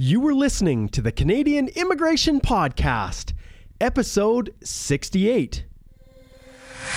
You were listening to the Canadian Immigration Podcast, episode 68.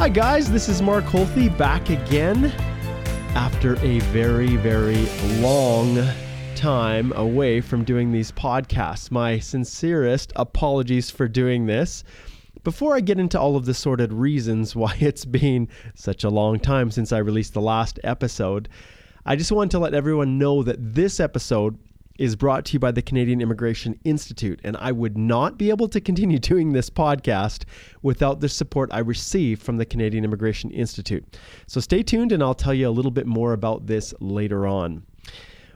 Hi, guys, this is Mark Holthe back again after a very, very long time away from doing these podcasts. My sincerest apologies for doing this. Before I get into all of the sordid reasons why it's been such a long time since I released the last episode, I just want to let everyone know that this episode is brought to you by the Canadian Immigration Institute, and I would not be able to continue doing this podcast without the support I receive from the Canadian Immigration Institute. So stay tuned, and I'll tell you a little bit more about this later on.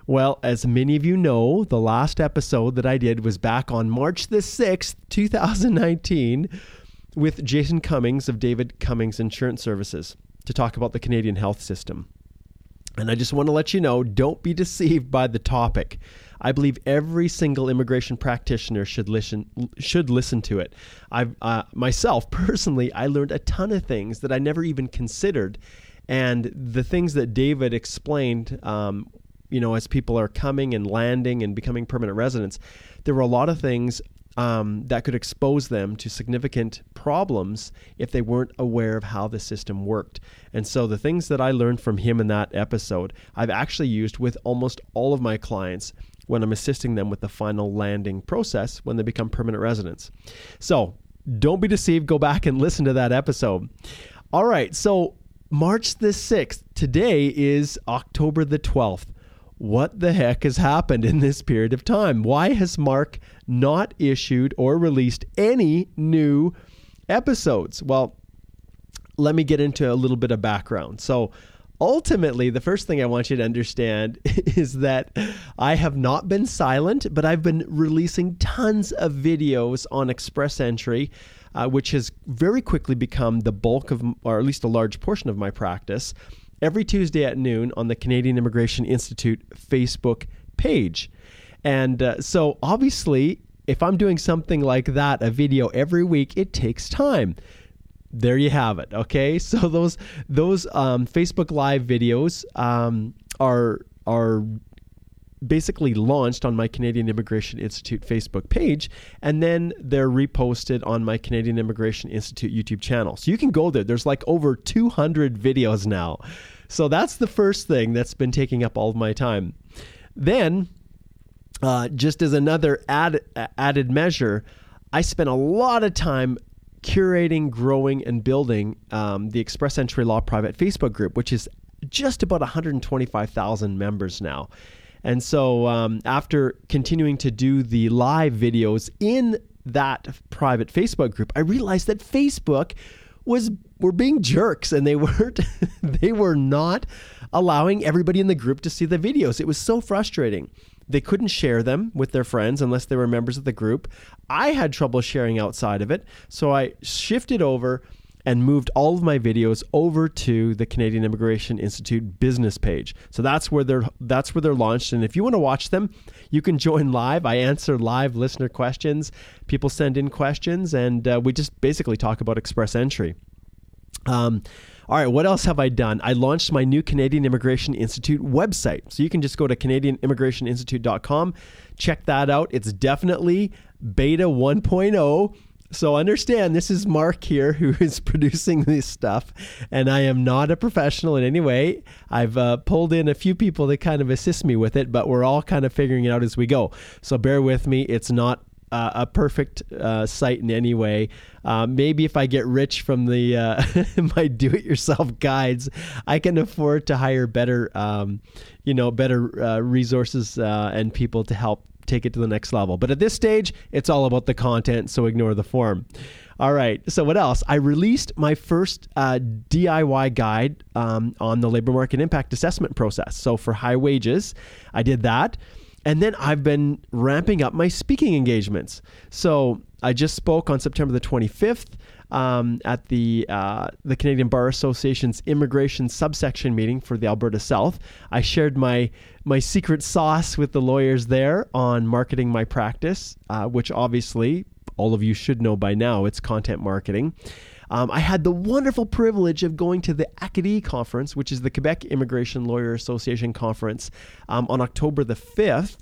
Well, as many of you know, the last episode that I did was back on March the 6th, 2019, with Jason Cummings of David Cummings Insurance Services to talk about the Canadian health system. And I just want to let you know don't be deceived by the topic. I believe every single immigration practitioner should listen should listen to it. I uh, myself personally, I learned a ton of things that I never even considered, and the things that David explained. Um, you know, as people are coming and landing and becoming permanent residents, there were a lot of things um, that could expose them to significant problems if they weren't aware of how the system worked. And so the things that I learned from him in that episode, I've actually used with almost all of my clients when I'm assisting them with the final landing process when they become permanent residents. So don't be deceived. Go back and listen to that episode. All right. So March the 6th, today is October the 12th. What the heck has happened in this period of time? Why has Mark not issued or released any new episodes? Well, let me get into a little bit of background. So, ultimately, the first thing I want you to understand is that I have not been silent, but I've been releasing tons of videos on Express Entry, uh, which has very quickly become the bulk of, or at least a large portion of my practice, every Tuesday at noon on the Canadian Immigration Institute Facebook page. And uh, so, obviously, if I'm doing something like that, a video every week, it takes time there you have it. Okay, so those those um, Facebook Live videos um, are are basically launched on my Canadian Immigration Institute Facebook page, and then they're reposted on my Canadian Immigration Institute YouTube channel. So you can go there. There's like over 200 videos now. So that's the first thing that's been taking up all of my time. Then, uh, just as another add, added measure, I spent a lot of time curating, growing, and building um, the Express Entry Law Private Facebook group, which is just about 125,000 members now. And so, um, after continuing to do the live videos in that private Facebook group, I realized that Facebook was were being jerks, and they weren't they were not allowing everybody in the group to see the videos. It was so frustrating. They couldn't share them with their friends unless they were members of the group. I had trouble sharing outside of it, so I shifted over and moved all of my videos over to the Canadian Immigration Institute business page. So that's where they're that's where they're launched and if you want to watch them, you can join live. I answer live listener questions. People send in questions and uh, we just basically talk about express entry. Um, all right, what else have I done? I launched my new Canadian Immigration Institute website. So you can just go to CanadianImmigrationInstitute.com, check that out. It's definitely beta 1.0. So understand this is Mark here who is producing this stuff, and I am not a professional in any way. I've uh, pulled in a few people to kind of assist me with it, but we're all kind of figuring it out as we go. So bear with me. It's not uh, a perfect uh, site in any way. Uh, maybe if I get rich from the uh, my do-it-yourself guides, I can afford to hire better, um, you know, better uh, resources uh, and people to help take it to the next level. But at this stage, it's all about the content, so ignore the form. All right. So what else? I released my first uh, DIY guide um, on the labor market impact assessment process. So for high wages, I did that. And then I've been ramping up my speaking engagements. So I just spoke on September the 25th um, at the uh, the Canadian Bar Association's immigration subsection meeting for the Alberta South. I shared my my secret sauce with the lawyers there on marketing my practice, uh, which obviously all of you should know by now. It's content marketing. Um, I had the wonderful privilege of going to the ACADI conference, which is the Quebec Immigration Lawyer Association conference, um, on October the 5th,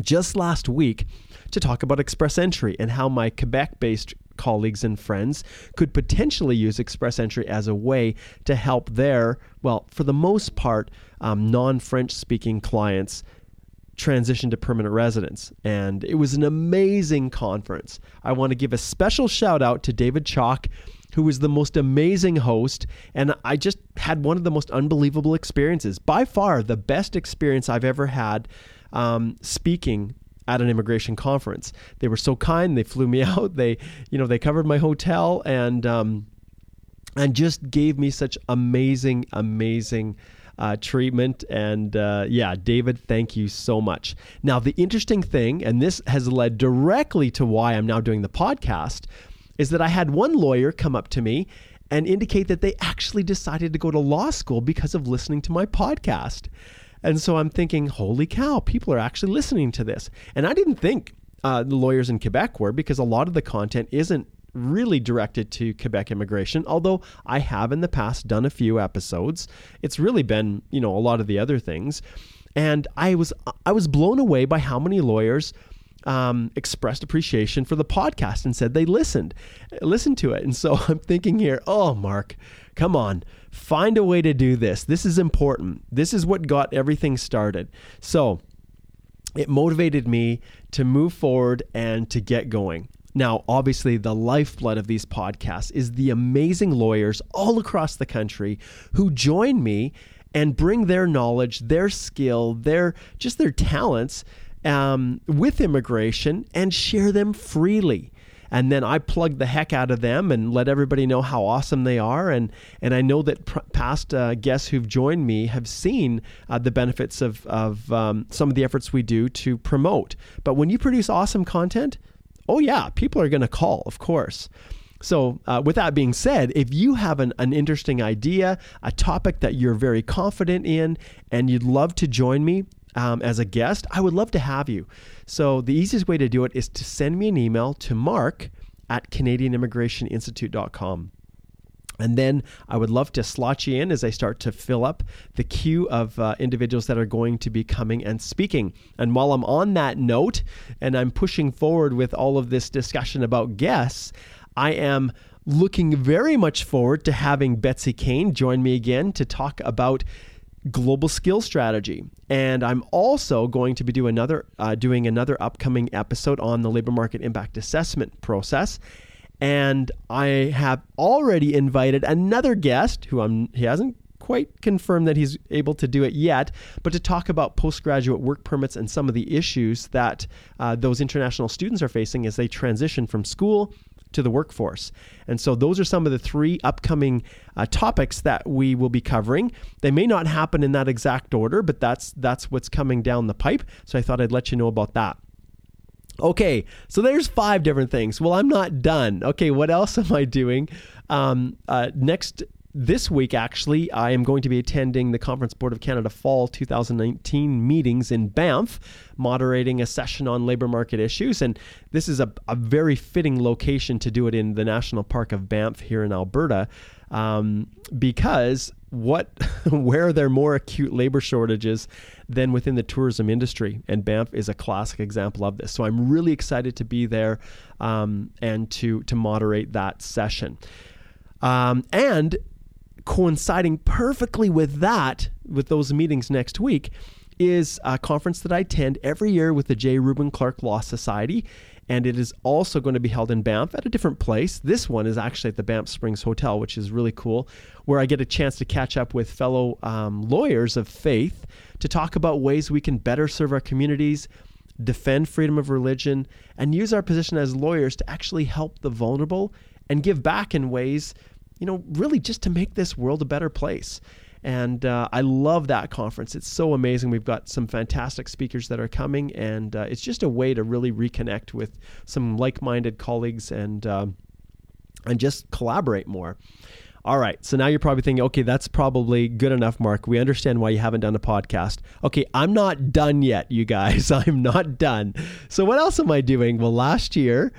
just last week, to talk about Express Entry and how my Quebec based colleagues and friends could potentially use Express Entry as a way to help their, well, for the most part, um, non French speaking clients transition to permanent residence. And it was an amazing conference. I want to give a special shout out to David Chalk, who was the most amazing host. And I just had one of the most unbelievable experiences. By far, the best experience I've ever had um, speaking at an immigration conference. They were so kind. They flew me out. They, you know, they covered my hotel and um, and just gave me such amazing, amazing. Uh, treatment. And uh, yeah, David, thank you so much. Now, the interesting thing, and this has led directly to why I'm now doing the podcast, is that I had one lawyer come up to me and indicate that they actually decided to go to law school because of listening to my podcast. And so I'm thinking, holy cow, people are actually listening to this. And I didn't think uh, the lawyers in Quebec were because a lot of the content isn't really directed to Quebec immigration, although I have in the past done a few episodes. It's really been, you know, a lot of the other things. And I was I was blown away by how many lawyers um, expressed appreciation for the podcast and said they listened, listened to it. And so I'm thinking here, oh, Mark, come on, Find a way to do this. This is important. This is what got everything started. So it motivated me to move forward and to get going. Now, obviously, the lifeblood of these podcasts is the amazing lawyers all across the country who join me and bring their knowledge, their skill, their just their talents um, with immigration and share them freely and then I plug the heck out of them and let everybody know how awesome they are. And and I know that pr- past uh, guests who've joined me have seen uh, the benefits of of um, some of the efforts we do to promote. But when you produce awesome content, oh yeah, people are going to call, of course. So, uh, with that being said, if you have an, an interesting idea, a topic that you're very confident in, and you'd love to join me, um, as a guest, I would love to have you. So the easiest way to do it is to send me an email to mark at canadianimmigrationinstitute.com. And then I would love to slot you in as I start to fill up the queue of uh, individuals that are going to be coming and speaking. And while I'm on that note, and I'm pushing forward with all of this discussion about guests, I am looking very much forward to having Betsy Kane join me again to talk about global skill strategy. And I'm also going to be do another, uh, doing another upcoming episode on the labor market impact assessment process. And I have already invited another guest who I'm, he hasn't quite confirmed that he's able to do it yet, but to talk about postgraduate work permits and some of the issues that uh, those international students are facing as they transition from school to the workforce. And so those are some of the three upcoming uh, topics that we will be covering. They may not happen in that exact order, but that's that's what's coming down the pipe. So I thought I'd let you know about that. Okay, so there's five different things. Well, I'm not done. Okay, what else am I doing? Um, uh, next this week, actually, I am going to be attending the Conference Board of Canada Fall 2019 meetings in Banff, moderating a session on labor market issues. And this is a, a very fitting location to do it in the National Park of Banff here in Alberta, um, because what where are there more acute labor shortages than within the tourism industry and banff is a classic example of this so i'm really excited to be there um, and to to moderate that session um, and coinciding perfectly with that, with those meetings next week, is a conference that I attend every year with the J. Reuben Clark Law Society. And it is also going to be held in Banff at a different place. This one is actually at the Banff Springs Hotel, which is really cool, where I get a chance to catch up with fellow um, lawyers of faith to talk about ways we can better serve our communities defend freedom of religion, and use our position as lawyers to actually help the vulnerable and give back in ways, you know, really just to make this world a better place. And uh, I love that conference. It's so amazing. We've got some fantastic speakers that are coming, and uh, it's just a way to really reconnect with some like-minded colleagues and uh, and just collaborate more. All right. So now you're probably thinking, okay, that's probably good enough, Mark. We understand why you haven't done a podcast. Okay, I'm not done yet, you guys. I'm not done. So what else am I doing? Well, last year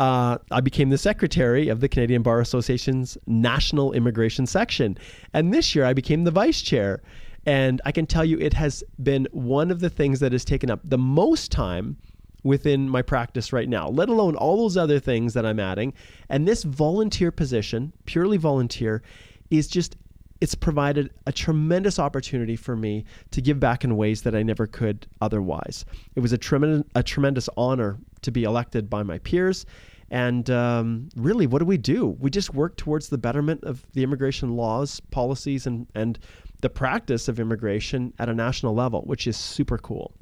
uh, I became the secretary of the Canadian Bar Association's National Immigration Section. And this year I became the vice chair. And I can tell you it has been one of the things that has taken up the most time within my practice right now, let alone all those other things that I'm adding. And this volunteer position, purely volunteer, is just it's provided a tremendous opportunity for me to give back in ways that I never could otherwise. It was a tremendous a tremendous honor to be elected by my peers and um, really, what do we do? We just work towards the betterment of the immigration laws, policies, and, and the practice of immigration at a national level, which is super cool.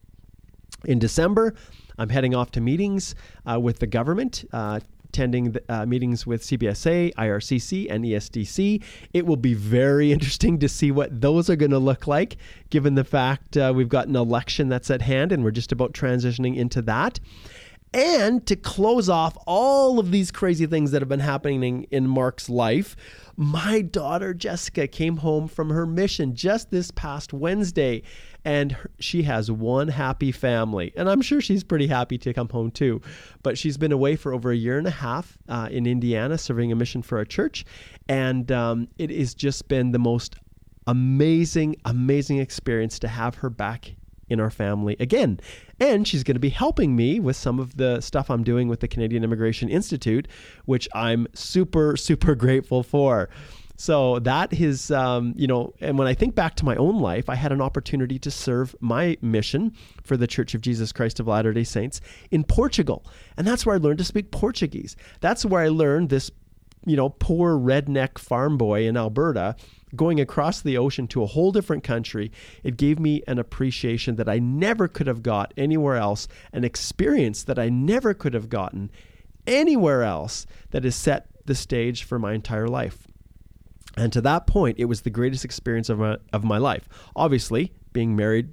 In December, I'm heading off to meetings uh, with the government. Uh, attending the, uh, meetings with CBSA, IRCC, and ESDC. It will be very interesting to see what those are going to look like, given the fact uh, we've got an election that's at hand and we're just about transitioning into that. And to close off all of these crazy things that have been happening in Mark's life, my daughter Jessica came home from her mission just this past Wednesday, and she has one happy family. And I'm sure she's pretty happy to come home too. But she's been away for over a year and a half uh, in Indiana serving a mission for a church, and um, it has just been the most amazing, amazing experience to have her back in our family again. And she's going to be helping me with some of the stuff I'm doing with the Canadian Immigration Institute, which I'm super, super grateful for. So that is, um, you know, and when I think back to my own life, I had an opportunity to serve my mission for the Church of Jesus Christ of Latter day Saints in Portugal. And that's where I learned to speak Portuguese. That's where I learned this, you know, poor redneck farm boy in Alberta going across the ocean to a whole different country, it gave me an appreciation that I never could have got anywhere else, an experience that I never could have gotten anywhere else that has set the stage for my entire life. And to that point, it was the greatest experience of my, of my life. Obviously, being married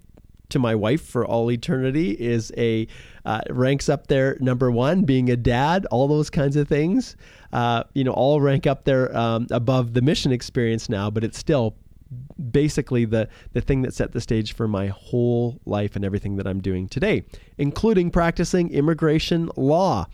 to my wife for all eternity is a uh, ranks up there number one being a dad all those kinds of things uh, you know all rank up there um, above the mission experience now but it's still basically the the thing that set the stage for my whole life and everything that I'm doing today including practicing immigration law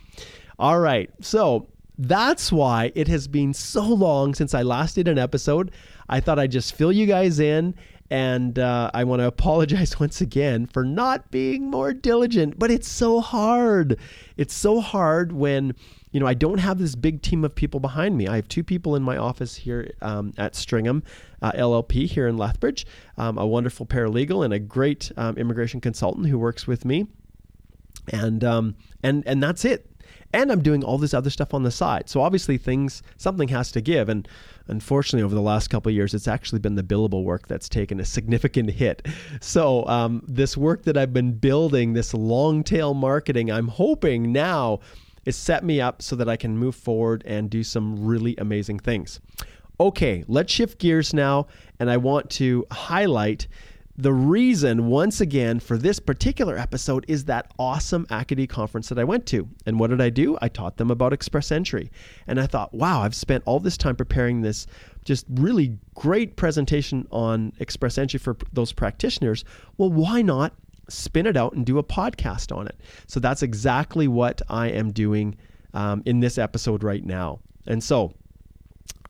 all right so that's why it has been so long since I last did an episode. I thought I'd just fill you guys in and uh, I want to apologize once again for not being more diligent, but it's so hard. It's so hard when, you know, I don't have this big team of people behind me. I have two people in my office here um, at Stringam uh, LLP here in Lethbridge, um, a wonderful paralegal and a great um, immigration consultant who works with me. And, um, and, and that's it and I'm doing all this other stuff on the side. So obviously things something has to give and unfortunately over the last couple years it's actually been the billable work that's taken a significant hit. So um, this work that I've been building, this long tail marketing, I'm hoping now is set me up so that I can move forward and do some really amazing things. Okay, let's shift gears now and I want to highlight the reason, once again, for this particular episode is that awesome Acadie conference that I went to. And what did I do? I taught them about Express Entry. And I thought, wow, I've spent all this time preparing this just really great presentation on Express Entry for those practitioners. Well, why not spin it out and do a podcast on it? So that's exactly what I am doing um, in this episode right now. And so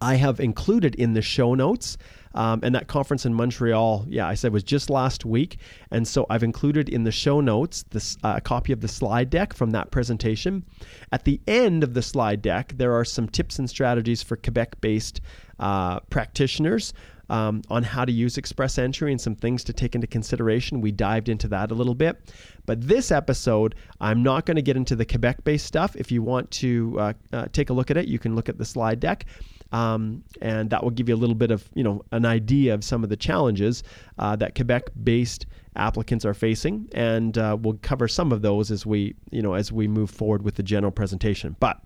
I have included in the show notes um, and that conference in Montreal, yeah, I said was just last week. And so I've included in the show notes this, uh, a copy of the slide deck from that presentation. At the end of the slide deck, there are some tips and strategies for Quebec based uh, practitioners. Um, on how to use Express Entry and some things to take into consideration. We dived into that a little bit. But this episode, I'm not going to get into the Quebec based stuff. If you want to uh, uh, take a look at it, you can look at the slide deck. Um, and that will give you a little bit of you know an idea of some of the challenges uh, that Quebec-based applicants are facing, and uh, we'll cover some of those as we you know as we move forward with the general presentation. But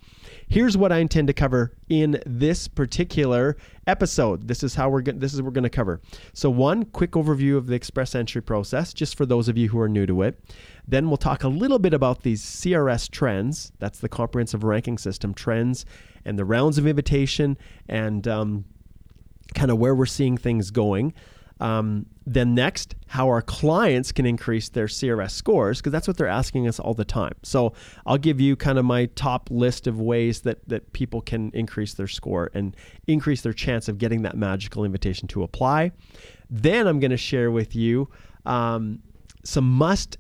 here's what I intend to cover in this particular episode. This is how we're going. This is what we're going to cover. So one quick overview of the express entry process, just for those of you who are new to it. Then we'll talk a little bit about these CRS trends. That's the comprehensive ranking system trends and the rounds of invitation and um, kind of where we're seeing things going. Um, then next, how our clients can increase their CRS scores because that's what they're asking us all the time. So I'll give you kind of my top list of ways that that people can increase their score and increase their chance of getting that magical invitation to apply. Then I'm going to share with you um, some must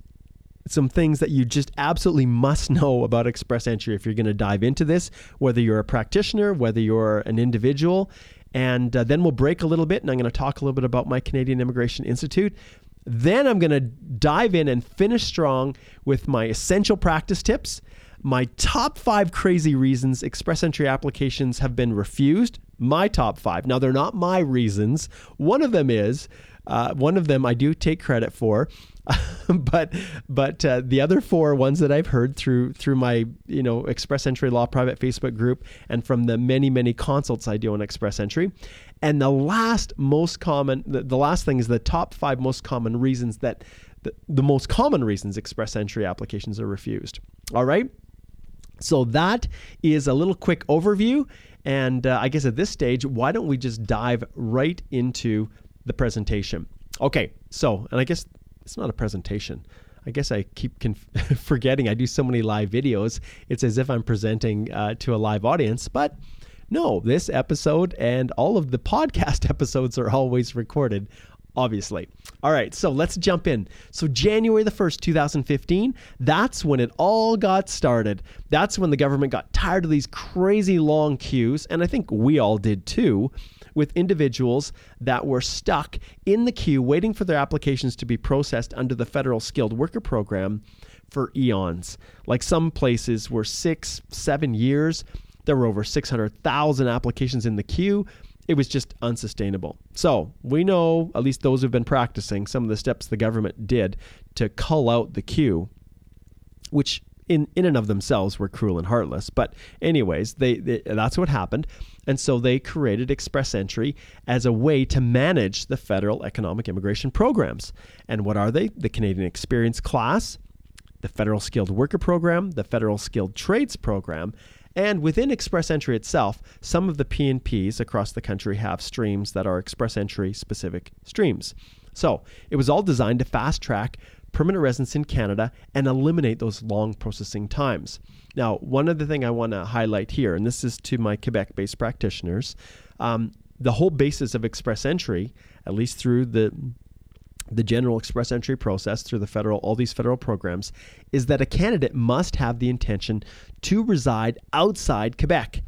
some things that you just absolutely must know about express entry if you're going to dive into this, whether you're a practitioner, whether you're an individual. And uh, then we'll break a little bit, and I'm going to talk a little bit about my Canadian Immigration Institute. Then I'm going to dive in and finish strong with my essential practice tips, my top five crazy reasons express entry applications have been refused. My top five. Now, they're not my reasons. One of them is, uh, one of them I do take credit for. but but uh, the other four ones that I've heard through through my you know Express Entry Law private Facebook group and from the many many consults I do on Express Entry, and the last most common the, the last thing is the top five most common reasons that the, the most common reasons Express Entry applications are refused. All right. So that is a little quick overview. And uh, I guess at this stage, why don't we just dive right into the presentation? Okay, so, and I guess it's not a presentation. I guess I keep conf- forgetting. I do so many live videos. It's as if I'm presenting uh, to a live audience, but no, this episode and all of the podcast episodes are always recorded, obviously. All right, so let's jump in. So, January the 1st, 2015, that's when it all got started. That's when the government got tired of these crazy long queues, and I think we all did too with individuals that were stuck in the queue waiting for their applications to be processed under the federal skilled worker program for eons. Like some places were six, seven years. There were over 600,000 applications in the queue. It was just unsustainable. So, we know, at least those who've been practicing, some of the steps the government did to cull out the queue, which in in and of themselves were cruel and heartless. But anyways, they, they, that's what happened, and so they created Express Entry as a way to manage the federal economic immigration programs. And what are they? The Canadian Experience Class, the Federal Skilled Worker Program, the Federal Skilled Trades Program. And within Express Entry itself, some of the PNPs across the country have streams that are Express Entry specific streams. So it was all designed to fast track permanent residence in Canada and eliminate those long processing times. Now, one other thing I want to highlight here, and this is to my Quebec based practitioners, um, the whole basis of express entry, at least through the the general express entry process through the federal all these federal programs is that a candidate must have the intention to reside outside Quebec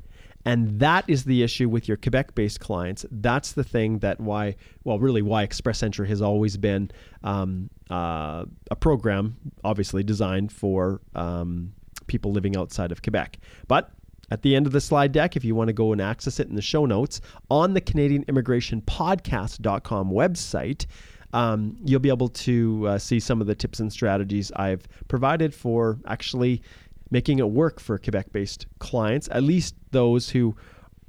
and that is the issue with your Quebec based clients. That's the thing that why, well, really why Express Entry has always been um, uh, a program, obviously designed for um, people living outside of Quebec. But at the end of the slide deck, if you want to go and access it in the show notes on the Canadian Immigration Podcast.com website, um, you'll be able to uh, see some of the tips and strategies I've provided for actually making it work for Quebec based clients, at least those who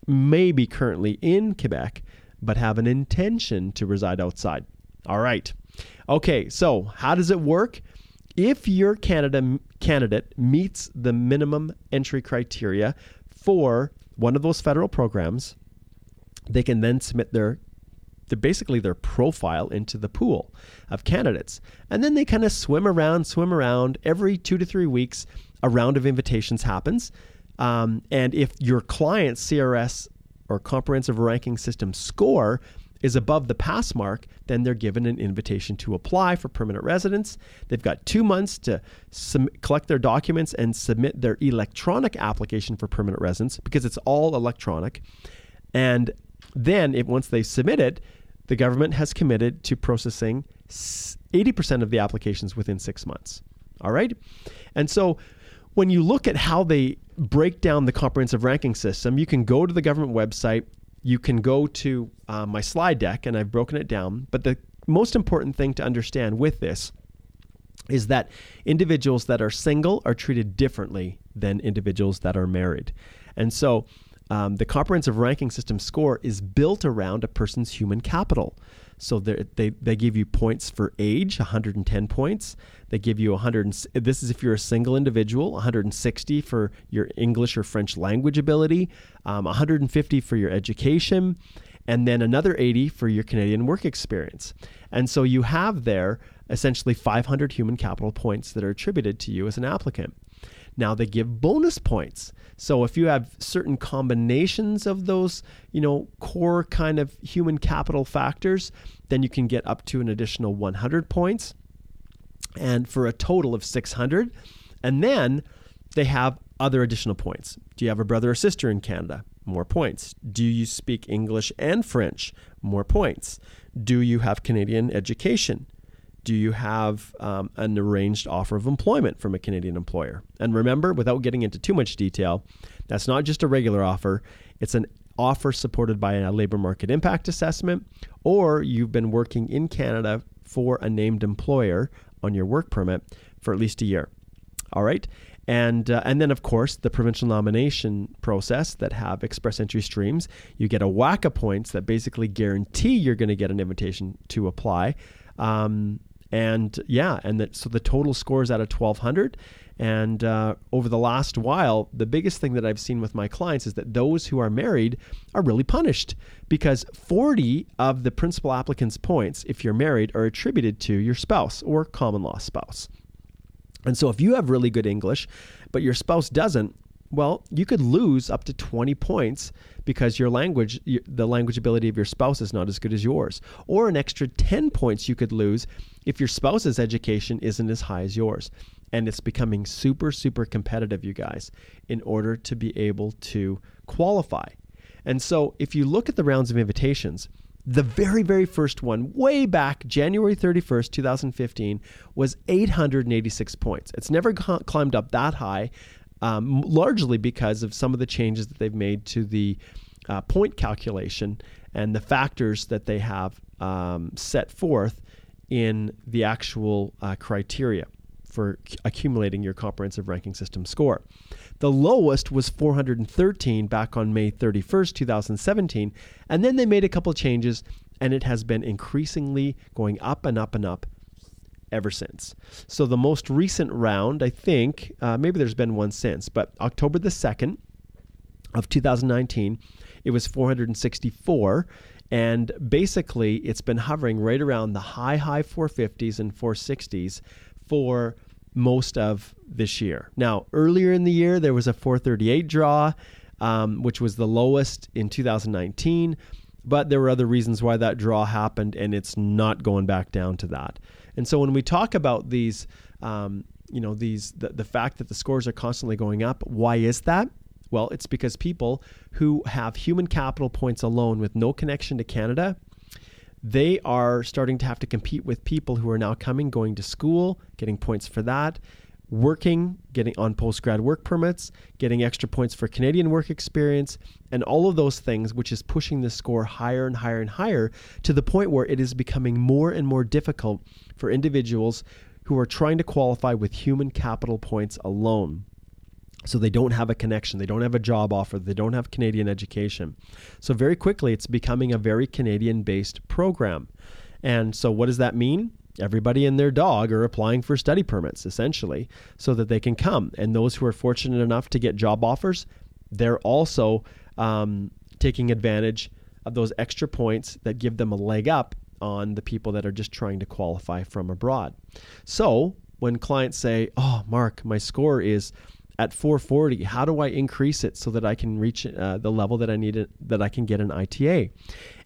may be currently in Quebec but have an intention to reside outside. All right. Okay, so how does it work? If your Canada candidate meets the minimum entry criteria for one of those federal programs, they can then submit their basically their profile into the pool of candidates. And then they kind of swim around, swim around every two to three weeks a round of invitations happens. Um, and if your client's CRS or comprehensive ranking system score is above the pass mark, then they're given an invitation to apply for permanent residence. They've got two months to sum- collect their documents and submit their electronic application for permanent residence because it's all electronic. And then, if once they submit it, the government has committed to processing 80% of the applications within six months. All right? And so when you look at how they break down the comprehensive ranking system, you can go to the government website. you can go to uh, my slide deck and I've broken it down. But the most important thing to understand with this is that individuals that are single are treated differently than individuals that are married. And so um, the comprehensive ranking system score is built around a person's human capital. So they, they give you points for age, 110 points. They give you 100. This is if you're a single individual, 160 for your English or French language ability, um, 150 for your education, and then another 80 for your Canadian work experience. And so you have there essentially 500 human capital points that are attributed to you as an applicant. Now they give bonus points. So if you have certain combinations of those, you know, core kind of human capital factors, then you can get up to an additional 100 points and for a total of 600. And then they have other additional points. Do you have a brother or sister in Canada? More points. Do you speak English and French? More points. Do you have Canadian education? Do you have um, an arranged offer of employment from a Canadian employer? And remember, without getting into too much detail, that's not just a regular offer, it's an offer supported by a labor market impact assessment, or you've been working in Canada for a named employer on your work permit for at least a year. All right. And, uh, and then, of course, the provincial nomination process that have express entry streams. You get a whack of points that basically guarantee you're going to get an invitation to apply. Um, and yeah, and that so the total score is out of 1200. And uh, over the last while, the biggest thing that I've seen with my clients is that those who are married are really punished because 40 of the principal applicant's points, if you're married, are attributed to your spouse or common law spouse. And so if you have really good English, but your spouse doesn't, well, you could lose up to 20 points because your language, the language ability of your spouse is not as good as yours. Or an extra 10 points you could lose if your spouse's education isn't as high as yours. And it's becoming super, super competitive, you guys, in order to be able to qualify. And so if you look at the rounds of invitations, the very, very first one, way back January 31st, 2015, was 886 points. It's never climbed up that high um, largely because of some of the changes that they've made to the uh, point calculation and the factors that they have um, set forth in the actual uh, criteria for c- accumulating your comprehensive ranking system score. The lowest was 413 back on May 31st, 2017, and then they made a couple changes and it has been increasingly going up and up and up ever since. So the most recent round, I think, uh, maybe there's been one since, but October the 2nd of 2019, it was 464. And basically, it's been hovering right around the high, high 450s and 460s for most of this year. Now, earlier in the year, there was a 438 draw, um, which was the lowest in 2019. But there were other reasons why that draw happened, and it's not going back down to that. And so when we talk about these, um, you know, these the, the fact that the scores are constantly going up, why is that? Well, it's because people who have human capital points alone with no connection to Canada, they are starting to have to compete with people who are now coming, going to school, getting points for that, working, getting on post grad work permits, getting extra points for Canadian work experience, and all of those things, which is pushing the score higher and higher and higher to the point where it is becoming more and more difficult for individuals who are trying to qualify with human capital points alone. So they don't have a connection, they don't have a job offer, they don't have Canadian education. So very quickly, it's becoming a very Canadian based program. And so, what does that mean? Everybody and their dog are applying for study permits essentially so that they can come. And those who are fortunate enough to get job offers, they're also um, taking advantage of those extra points that give them a leg up on the people that are just trying to qualify from abroad. So when clients say, Oh, Mark, my score is at 440 how do i increase it so that i can reach uh, the level that i need it, that i can get an ita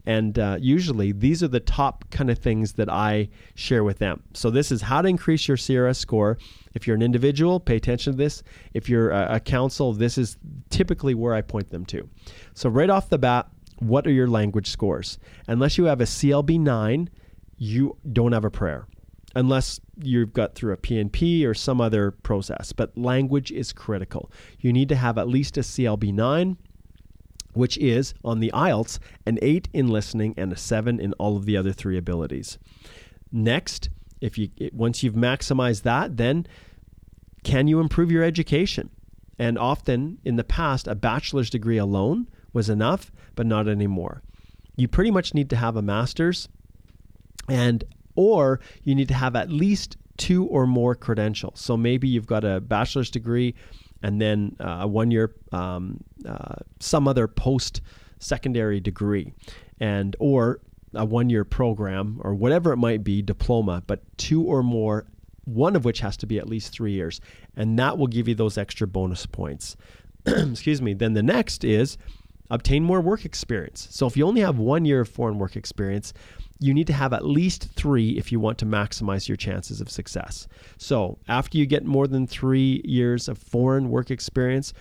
and uh, usually these are the top kind of things that I share with them. So this is how to increase your CRS score. If you're an individual, pay attention to this. If you're a, a counsel, this is typically where I point them to. So right off the bat, what are your language scores? Unless you have a CLB 9, you don't have a prayer unless you've got through a PNP or some other process. But language is critical. You need to have at least a CLB 9 which is on the IELTS an 8 in listening and a 7 in all of the other three abilities. Next, if you once you've maximized that, then can you improve your education? And often in the past, a bachelor's degree alone was enough, but not anymore. You pretty much need to have a master's and or you need to have at least two or more credentials. So maybe you've got a bachelor's degree and then uh, a one year, um, uh, some other post secondary degree, and or a one year program or whatever it might be, diploma, but two or more, one of which has to be at least three years. And that will give you those extra bonus points. Excuse me. Then the next is obtain more work experience. So if you only have one year of foreign work experience, you need to have at least three if you want to maximize your chances of success. So, after you get more than three years of foreign work experience,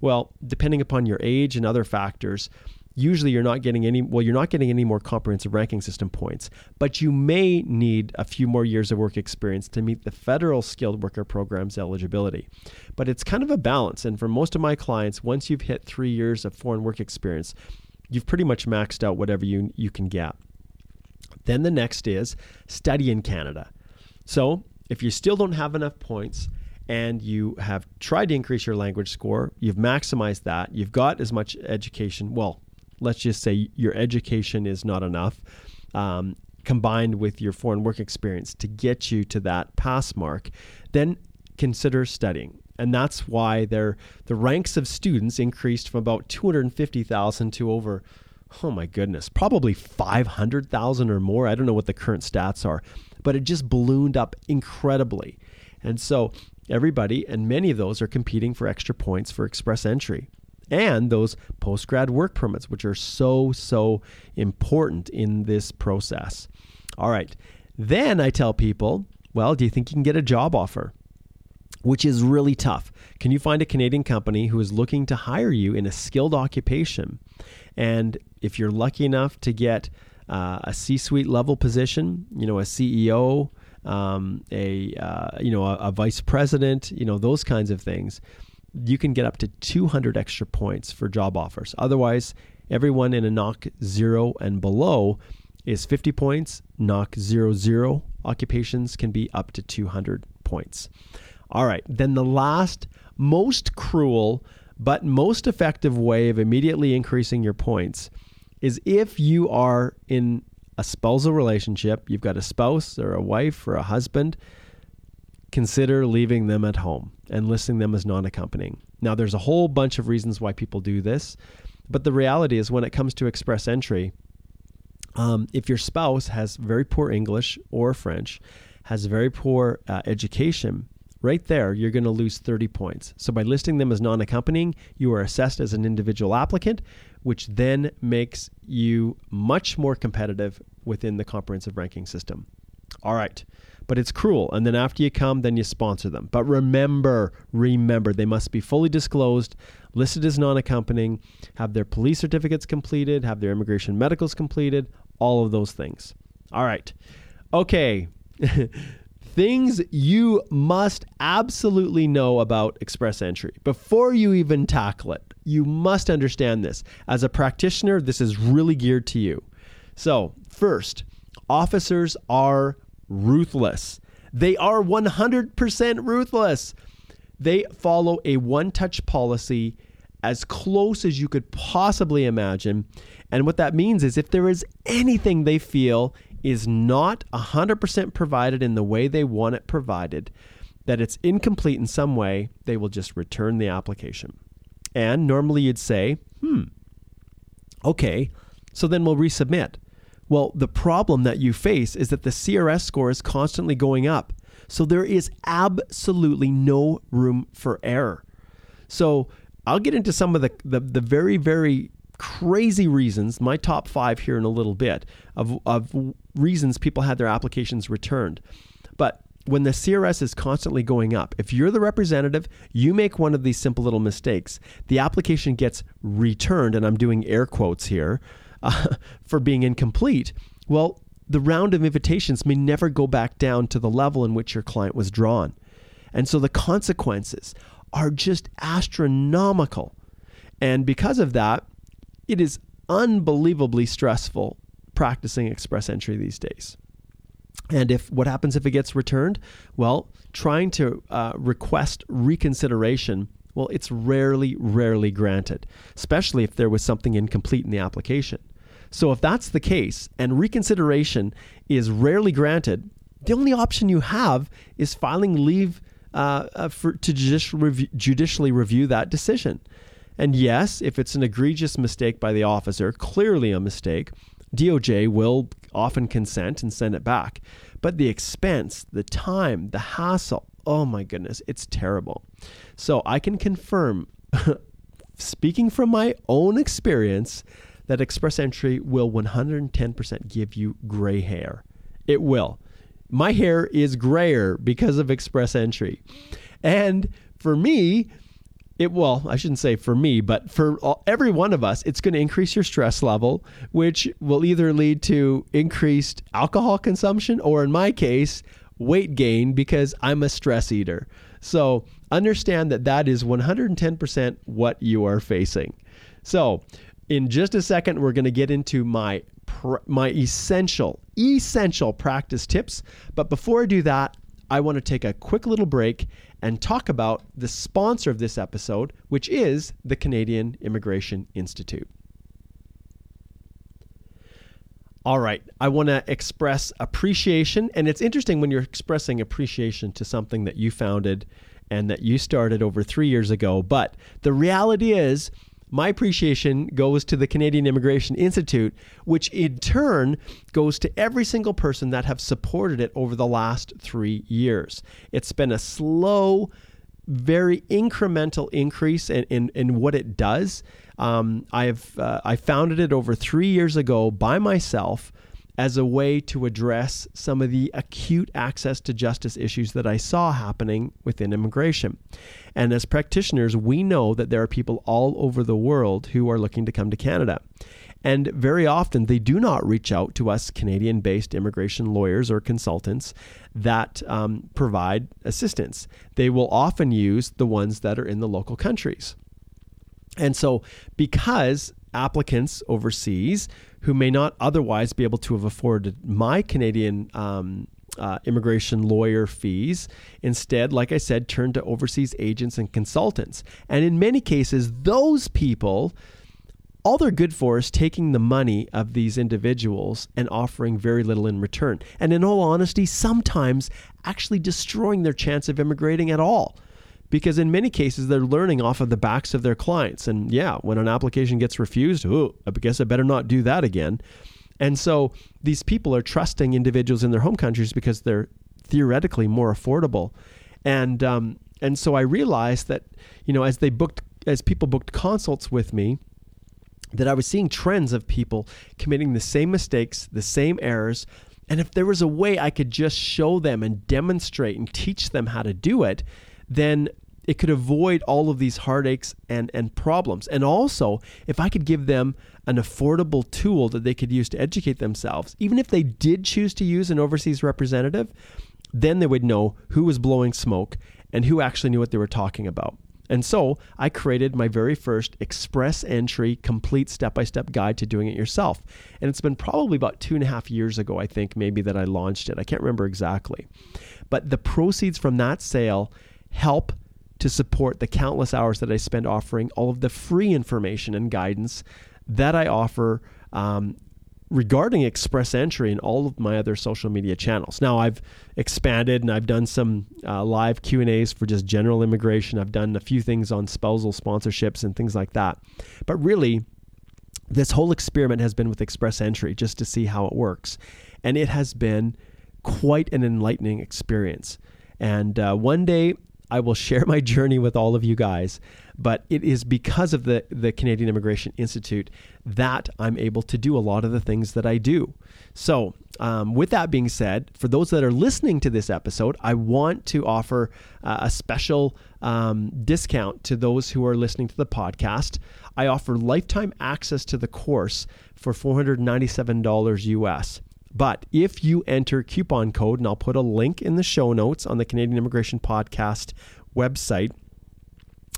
well, depending upon your age and other factors, usually you're not getting any well you're not getting any more comprehensive ranking system points but you may need a few more years of work experience to meet the federal skilled worker program's eligibility but it's kind of a balance and for most of my clients once you've hit 3 years of foreign work experience you've pretty much maxed out whatever you you can get then the next is study in Canada. So if you still don't have enough points and you have tried to increase your language score, you've maximized that, you've got as much education, well, let's just say your education is not enough. Um, combined with your foreign work experience to get you to that pass mark, then consider studying. And that's why the ranks of students increased from about 250,000 to over oh my goodness, probably 500,000 or more. I don't know what the current stats are, but it just ballooned up incredibly. And so everybody, and many of those are competing for extra points for express entry and those post grad work permits, which are so, so important in this process. All right. Then I tell people, well, do you think you can get a job offer? Which is really tough. Can you find a Canadian company who is looking to hire you in a skilled occupation? And if you're lucky enough to get uh, a C-suite level position, you know, a CEO, um, a uh, you know a, a, vice president, you know those kinds of things, you can get up to 200 extra points for job offers. Otherwise, everyone in a NOC zero and below is 50 points. NOC zero zero occupations can be up to 200 points. All right, then the last most cruel but most effective way of immediately increasing your points is if you are in a spousal relationship, you've got a spouse or a wife or a husband, consider leaving them at home and listing them as non accompanying. Now, there's a whole bunch of reasons why people do this, but the reality is when it comes to express entry, um, if your spouse has very poor English or French, has very poor uh, education, right there, you're going to lose 30 points. So by listing them as non accompanying, you are assessed as an individual applicant, which then makes you much more competitive within the comprehensive ranking system. All right. But it's cruel. And then after you come, then you sponsor them. But remember, remember, they must be fully disclosed, listed as non accompanying, have their police certificates completed, have their immigration medicals completed, all of those things. All right. Okay. things you must absolutely know about express entry before you even tackle it. You must understand this. As a practitioner, this is really geared to you. So, first, officers are ruthless. They are 100% ruthless. They follow a one touch policy as close as you could possibly imagine. And what that means is if there is anything they feel is not 100% provided in the way they want it provided, that it's incomplete in some way, they will just return the application. And normally you'd say, hmm, okay, so then we'll resubmit. Well, the problem that you face is that the CRS score is constantly going up. So there is absolutely no room for error. So I'll get into some of the, the, the very, very crazy reasons, my top five here in a little bit, of, of reasons people had their applications returned. But when the CRS is constantly going up, if you're the representative, you make one of these simple little mistakes, the application gets returned, and I'm doing air quotes here, uh, for being incomplete. Well, the round of invitations may never go back down to the level in which your client was drawn. And so the consequences are just astronomical. And because of that, it is unbelievably stressful practicing express entry these days. And if what happens if it gets returned? Well, trying to uh, request reconsideration, well, it's rarely, rarely granted, especially if there was something incomplete in the application. So if that's the case and reconsideration is rarely granted, the only option you have is filing leave uh, uh, for, to judicial judicially review that decision. And yes, if it's an egregious mistake by the officer, clearly a mistake, DOJ will often consent and send it back. But the expense, the time, the hassle, oh my goodness, it's terrible. So I can confirm, speaking from my own experience, that Express Entry will 110% give you gray hair. It will. My hair is grayer because of Express Entry. And for me, it well, I shouldn't say for me, but for all, every one of us, it's going to increase your stress level, which will either lead to increased alcohol consumption or, in my case, weight gain because I'm a stress eater. So understand that that is 110% what you are facing. So, in just a second, we're going to get into my my essential essential practice tips. But before I do that, I want to take a quick little break and talk about the sponsor of this episode, which is the Canadian Immigration Institute. All right, I want to express appreciation. And it's interesting when you're expressing appreciation to something that you founded and that you started over three years ago. But the reality is, my appreciation goes to the Canadian Immigration Institute, which in turn goes to every single person that have supported it over the last three years. It's been a slow, very incremental increase in, in, in what it does. Um, I've uh, I founded it over three years ago by myself as a way to address some of the acute access to justice issues that I saw happening within immigration. And as practitioners, we know that there are people all over the world who are looking to come to Canada. And very often they do not reach out to us Canadian based immigration lawyers or consultants that um, provide assistance. They will often use the ones that are in the local countries. And so, because applicants overseas who may not otherwise be able to have afforded my Canadian um, uh, immigration lawyer fees. Instead, like I said, turn to overseas agents and consultants. And in many cases, those people, all they're good for is taking the money of these individuals and offering very little in return. And in all honesty, sometimes actually destroying their chance of immigrating at all because in many cases they're learning off of the backs of their clients. And yeah, when an application gets refused, oh, I guess I better not do that again. And so these people are trusting individuals in their home countries because they're theoretically more affordable. And um, and so I realized that you know as they booked as people booked consults with me, that I was seeing trends of people committing the same mistakes, the same errors. And if there was a way I could just show them and demonstrate and teach them how to do it, then it could avoid all of these heartaches and, and problems. And also, if I could give them an affordable tool that they could use to educate themselves, even if they did choose to use an overseas representative, then they would know who was blowing smoke and who actually knew what they were talking about. And so I created my very first express entry, complete step by step guide to doing it yourself. And it's been probably about two and a half years ago, I think, maybe that I launched it. I can't remember exactly. But the proceeds from that sale help to support the countless hours that I spend offering all of the free information and guidance that I offer um, regarding express entry and all of my other social media channels. Now I've expanded and I've done some uh, live Q and A's for just general immigration. I've done a few things on spousal sponsorships and things like that. But really, this whole experiment has been with express entry just to see how it works, and it has been quite an enlightening experience. And uh, one day I will share my journey with all of you guys. But it is because of the, the Canadian Immigration Institute that I'm able to do a lot of the things that I do. So, um, with that being said, for those that are listening to this episode, I want to offer uh, a special um, discount to those who are listening to the podcast. I offer lifetime access to the course for $497 US. But if you enter coupon code, and I'll put a link in the show notes on the Canadian Immigration Podcast website,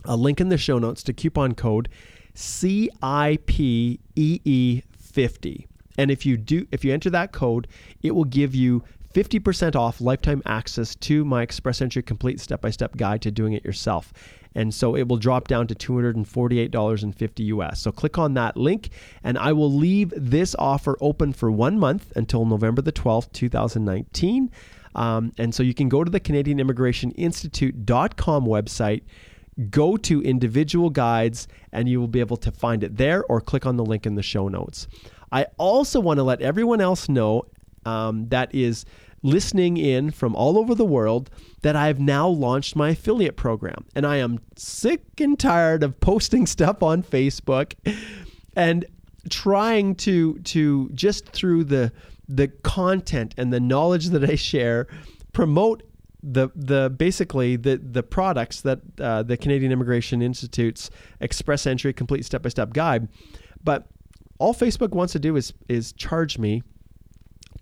a link in the show notes to coupon code CIPEE50. And if you do if you enter that code, it will give you 50% off lifetime access to my Express Entry complete step-by-step guide to doing it yourself. And so it will drop down to $248.50 US. So click on that link and I will leave this offer open for 1 month until November the 12th, 2019. Um, and so you can go to the Canadian Immigration Institute.com website go to individual guides and you will be able to find it there or click on the link in the show notes. I also want to let everyone else know um, that is listening in from all over the world that I've now launched my affiliate program. And I am sick and tired of posting stuff on Facebook and trying to to just through the the content and the knowledge that I share promote the the basically the the products that uh, the Canadian Immigration Institute's Express Entry Complete Step by Step Guide, but all Facebook wants to do is is charge me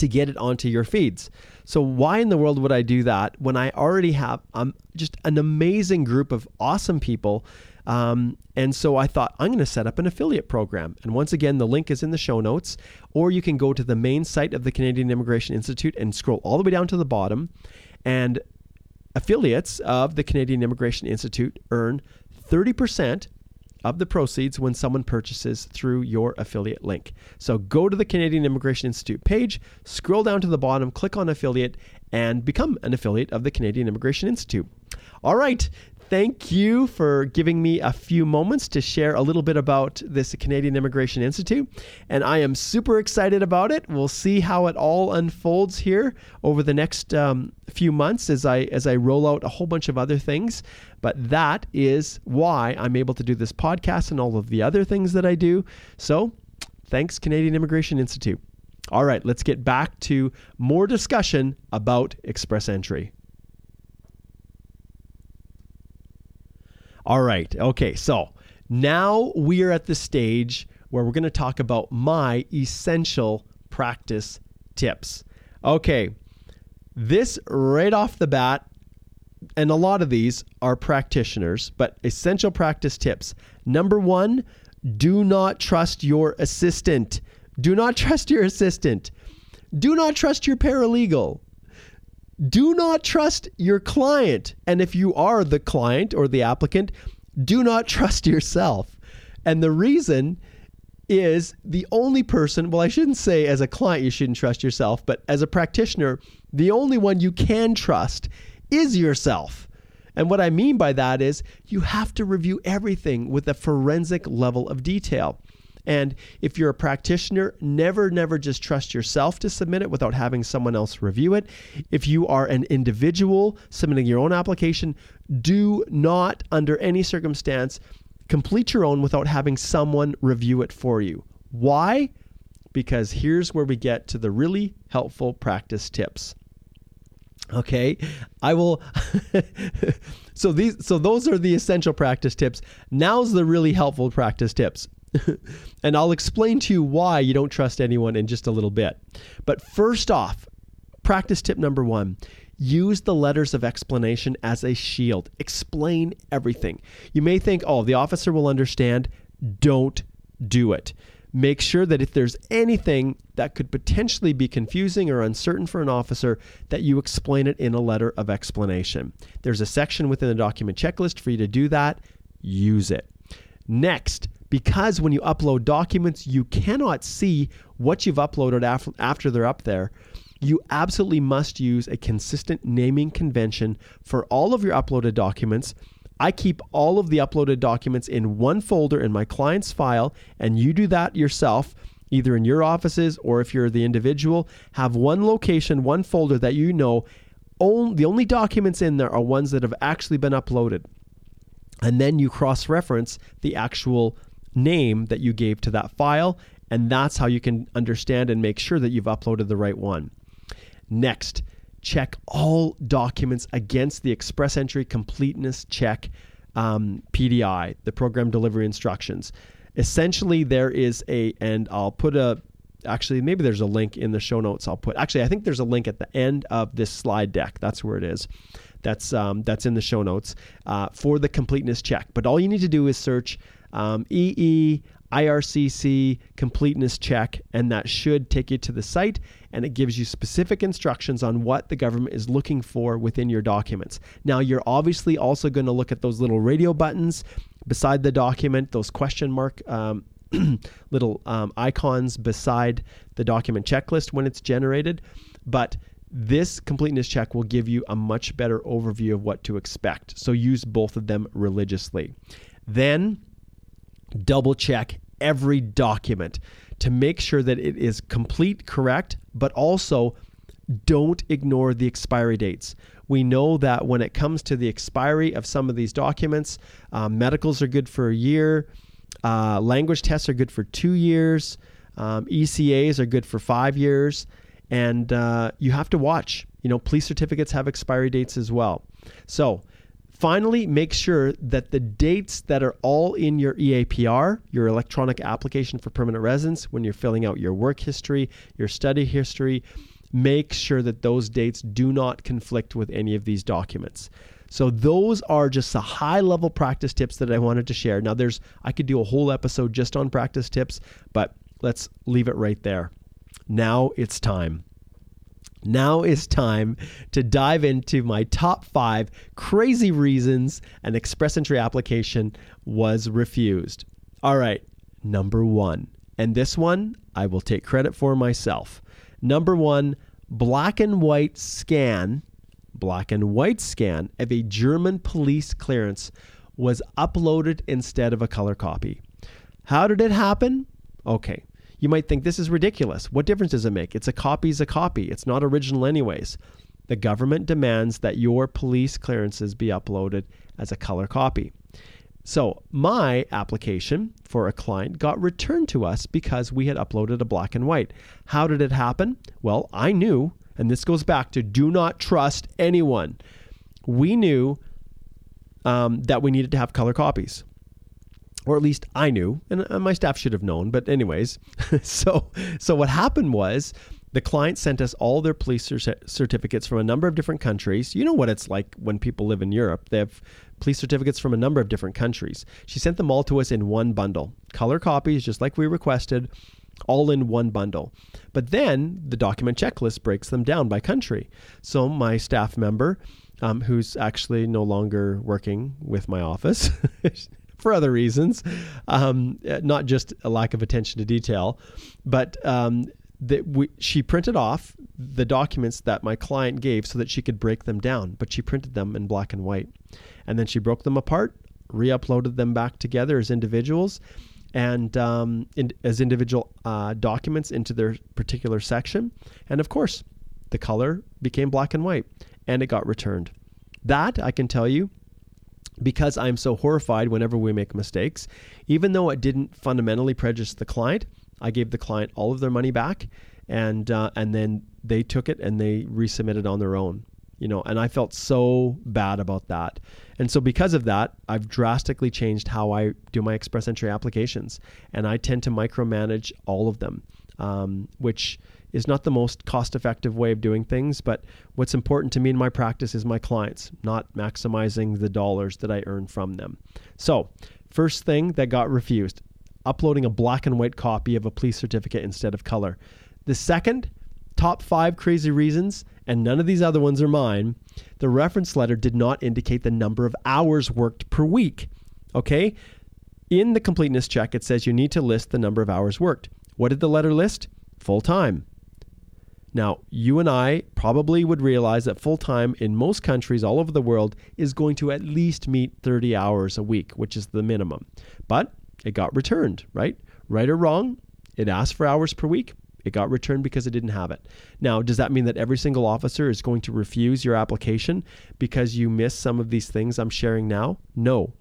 to get it onto your feeds. So why in the world would I do that when I already have um, just an amazing group of awesome people? Um, and so I thought I'm going to set up an affiliate program. And once again, the link is in the show notes, or you can go to the main site of the Canadian Immigration Institute and scroll all the way down to the bottom. And affiliates of the Canadian Immigration Institute earn 30% of the proceeds when someone purchases through your affiliate link. So go to the Canadian Immigration Institute page, scroll down to the bottom, click on affiliate, and become an affiliate of the Canadian Immigration Institute. All right, thank you for giving me a few moments to share a little bit about this Canadian Immigration Institute. And I am super excited about it. We'll see how it all unfolds here over the next um, few months as I as I roll out a whole bunch of other things. But that is why I'm able to do this podcast and all of the other things that I do. So, thanks Canadian Immigration Institute. All right, let's get back to more discussion about Express Entry. All right. Okay. So now we are at the stage where we're going to talk about my essential practice tips. Okay. This right off the bat, and a lot of these are practitioners, but essential practice tips. Number one, do not trust your assistant. Do not trust your assistant. Do not trust your paralegal do not trust your client. And if you are the client or the applicant, do not trust yourself. And the reason is the only person, well, I shouldn't say as a client you shouldn't trust yourself, but as a practitioner, the only one you can trust is yourself. And what I mean by that is you have to review everything with a forensic level of detail. And if you're a practitioner, never, never just trust yourself to submit it without having someone else review it. If you are an individual submitting your own application, do not, under any circumstance, complete your own without having someone review it for you. Why? Because here's where we get to the really helpful practice tips. Okay, I will. so these, so those are the essential practice tips. Now's the really helpful practice tips. and I'll explain to you why you don't trust anyone in just a little bit. But first off, practice tip number one use the letters of explanation as a shield. Explain everything. You may think, oh, the officer will understand. Don't do it. Make sure that if there's anything that could potentially be confusing or uncertain for an officer, that you explain it in a letter of explanation. There's a section within the document checklist for you to do that. Use it. Next, because when you upload documents, you cannot see what you've uploaded af- after they're up there. You absolutely must use a consistent naming convention for all of your uploaded documents. I keep all of the uploaded documents in one folder in my client's file, and you do that yourself, either in your offices or if you're the individual. Have one location, one folder that you know. Only, the only documents in there are ones that have actually been uploaded. And then you cross reference the actual name that you gave to that file, and that's how you can understand and make sure that you've uploaded the right one. Next, check all documents against the Express Entry Completeness Check um, PDI, the Program Delivery Instructions. Essentially, there is a, and I'll put a, actually, maybe there's a link in the show notes. I'll put, actually, I think there's a link at the end of this slide deck. That's where it is. That's um, that's in the show notes uh, for the completeness check. But all you need to do is search um, EE, IRCC, completeness check, and that should take you to the site and it gives you specific instructions on what the government is looking for within your documents. Now, you're obviously also going to look at those little radio buttons beside the document, those question mark. Um, little um, icons beside the document checklist when it's generated. But this completeness check will give you a much better overview of what to expect. So use both of them religiously. Then double check every document to make sure that it is complete, correct, but also don't ignore the expiry dates. We know that when it comes to the expiry of some of these documents, uh, medicals are good for a year, uh, language tests are good for two years, um, ECAs are good for five years, and uh, you have to watch. You know, police certificates have expiry dates as well. So, Finally, make sure that the dates that are all in your EAPR, your electronic application for permanent residence, when you're filling out your work history, your study history, make sure that those dates do not conflict with any of these documents. So those are just the high level practice tips that I wanted to share. Now there's I could do a whole episode just on practice tips, but let's leave it right there. Now it's time. Now is time to dive into my top five crazy reasons an express entry application was refused. All right, number one. And this one I will take credit for myself. Number one, black and white scan, black and white scan of a German police clearance was uploaded instead of a color copy. How did it happen? Okay, you might think this is ridiculous. What difference does it make? It's a copy is a copy. It's not original anyways. The government demands that your police clearances be uploaded as a color copy. So, my application for a client got returned to us because we had uploaded a black and white. How did it happen? Well, I knew, and this goes back to do not trust anyone. We knew um, that we needed to have color copies or at least I knew, and uh, my staff should have known. But anyways, so so what happened was the client sent us all their police certificates from a number of different countries. You know what it's like when people live in Europe. They have police certificates from a number of different countries. She sent them all to us in one bundle, color copies, just like we requested, all in one bundle. But then the document checklist breaks them down by country. So my staff member, um, who's actually no longer working with my office, for other reasons, um, not just a lack of attention to detail. But um, that we, she printed off the documents that my client gave so that she could break them down, but she printed them in black and white. And then she broke them apart, re uploaded them back together as individuals and um, in, as individual uh, documents into their particular section. And of course, the color became black and white and it got returned. That, I can tell you, because I'm so horrified whenever we make mistakes, even though it didn't fundamentally prejudice the client, I gave the client all of their money back, and uh, and then they took it and they resubmitted on their own. You know, and I felt so bad about that. And so because of that, I've drastically changed how I do my express entry applications, and I tend to micromanage all of them, um, which is not the most cost effective way of doing things, but what's important to me in my practice is my clients, not maximizing the dollars that I earn from them. So, first thing that got refused uploading a black and white copy of a police certificate instead of color. The second, top five crazy reasons, and none of these other ones are mine, the reference letter did not indicate the number of hours worked per week. Okay? In the completeness check, it says you need to list the number of hours worked. What did the letter list? Full time. Now, you and I probably would realize that full time in most countries all over the world is going to at least meet 30 hours a week, which is the minimum. But it got returned, right? Right or wrong, it asked for hours per week. It got returned because it didn't have it. Now, does that mean that every single officer is going to refuse your application because you miss some of these things I'm sharing now? No.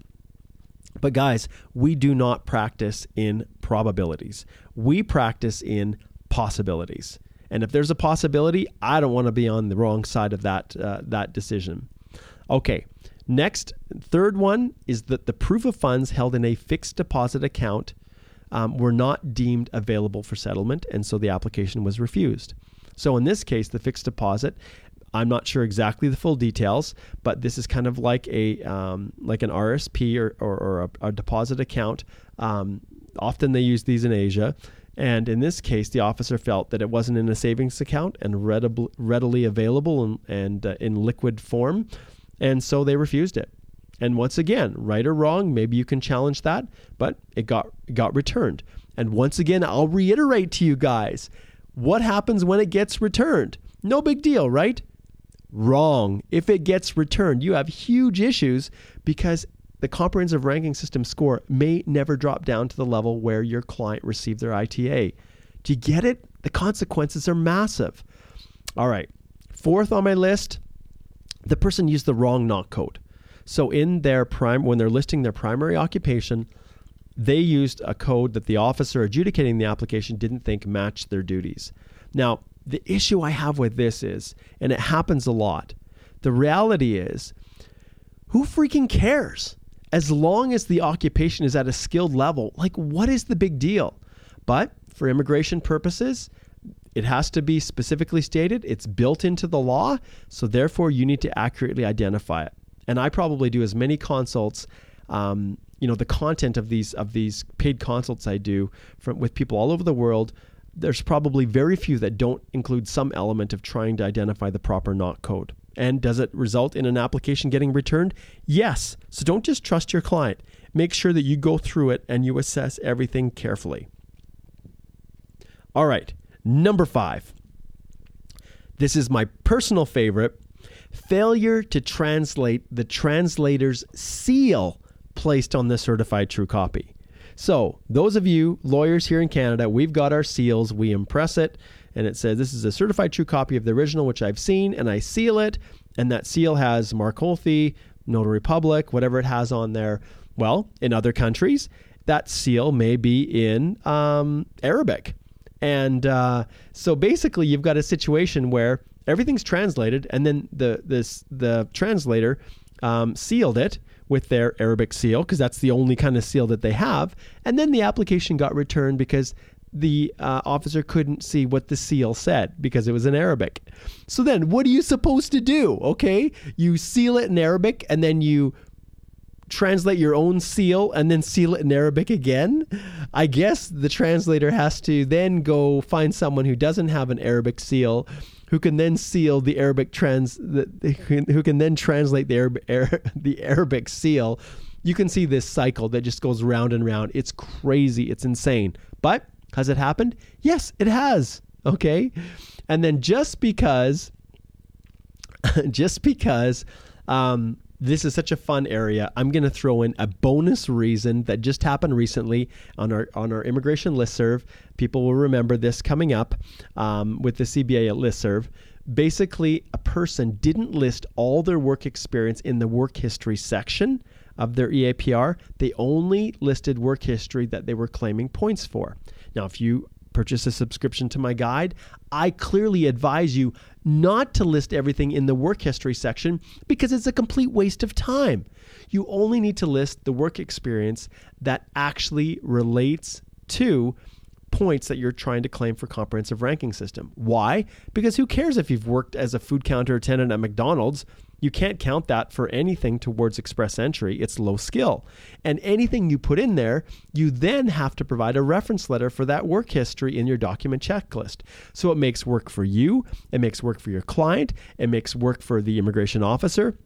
But guys, we do not practice in probabilities. We practice in possibilities. And if there's a possibility, I don't want to be on the wrong side of that uh, that decision. Okay. Next, third one is that the proof of funds held in a fixed deposit account um, were not deemed available for settlement, and so the application was refused. So in this case, the fixed deposit I'm not sure exactly the full details, but this is kind of like a um, like an RSP or, or, or a, a, deposit account. Um, often they use these in Asia. And in this case, the officer felt that it wasn't in a savings account and readily available and, and uh, in liquid form. And so they refused it. And once again, right or wrong, maybe you can challenge that, but it got got returned. And once again, I'll reiterate to you guys, what happens when it gets returned? No big deal, right? Wrong. If it gets returned, you have huge issues because the comprehensive ranking system score may never drop down to the level where your client received their ITA. Do you get it? The consequences are massive. All right. Fourth on my list, the person used the wrong NOC code. So in their prime when they're listing their primary occupation, they used a code that the officer adjudicating the application didn't think matched their duties. Now, the issue I have with this is, and it happens a lot, the reality is, who freaking cares? As long as the occupation is at a skilled level, like what is the big deal? But for immigration purposes, it has to be specifically stated. It's built into the law. So therefore, you need to accurately identify it. And I probably do as many consults. Um, you know the content of these of these paid consults I do from with people all over the world there's probably very few that don't include some element of trying to identify the proper NOC code. And does it result in an application getting returned? Yes. So don't just trust your client. Make sure that you go through it and you assess everything carefully. All right, number five. This is my personal favorite failure to translate the translator's seal placed on the certified true copy. So, those of you lawyers here in Canada, we've got our seals. We impress it, and it says this is a certified true copy of the original, which I've seen, and I seal it. And that seal has Mark Holthe, Notary Public, whatever it has on there. Well, in other countries, that seal may be in um, Arabic. And uh, so basically, you've got a situation where everything's translated, and then the this the translator um, sealed it with their Arabic seal because that's the only kind of seal that they have. And then the application got returned because the uh, officer couldn't see what the seal said because it was in Arabic. So then, what are you supposed to do? Okay, you seal it in Arabic and then you translate your own seal and then seal it in Arabic again. I guess the translator has to then go find someone who doesn't have an Arabic seal who can then seal the Arabic trans, who can then translate the Arabic, the Arabic seal. You can see this cycle that just goes round and round. It's crazy. It's insane. But has it happened? Yes, it has. Okay. And then just because, just because, um, this is such a fun area. I'm going to throw in a bonus reason that just happened recently on our on our immigration listserv. People will remember this coming up um, with the CBA listserv. Basically, a person didn't list all their work experience in the work history section of their EAPR. They only listed work history that they were claiming points for. Now, if you purchase a subscription to my guide, I clearly advise you not to list everything in the work history section because it's a complete waste of time. You only need to list the work experience that actually relates to points that you're trying to claim for comprehensive ranking system. Why? Because who cares if you've worked as a food counter attendant at McDonald's? You can't count that for anything towards express entry. It's low skill. And anything you put in there, you then have to provide a reference letter for that work history in your document checklist. So it makes work for you, it makes work for your client, it makes work for the immigration officer.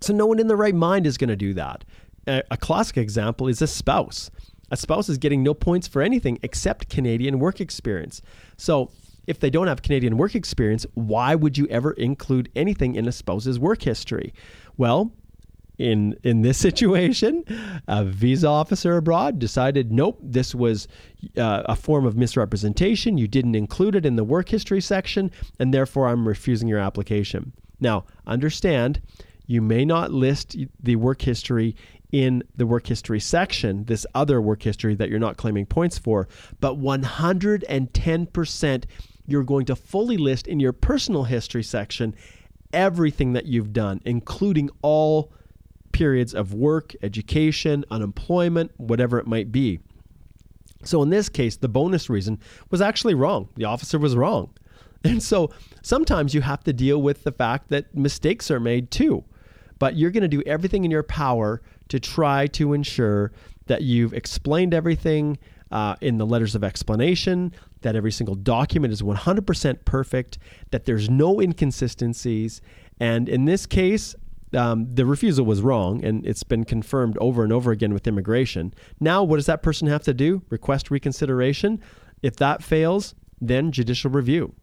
So no one in the right mind is going to do that. A classic example is a spouse. A spouse is getting no points for anything except Canadian work experience. So if they don't have Canadian work experience, why would you ever include anything in a spouse's work history? Well, in in this situation, a visa officer abroad decided, nope, this was uh, a form of misrepresentation. You didn't include it in the work history section, and therefore I'm refusing your application. Now, understand, you may not list the work history in the work history section, this other work history that you're not claiming points for, but 110% you're going to fully list in your personal history section everything that you've done, including all periods of work, education, unemployment, whatever it might be. So in this case, the bonus reason was actually wrong. The officer was wrong. And so sometimes you have to deal with the fact that mistakes are made too. But you're going to do everything in your power to try to ensure that you've explained everything uh, in the letters of explanation, that every single document is 100% perfect, that there's no inconsistencies. And in this case, um, the refusal was wrong, and it's been confirmed over and over again with immigration. Now, what does that person have to do? Request reconsideration. If that fails, then judicial review.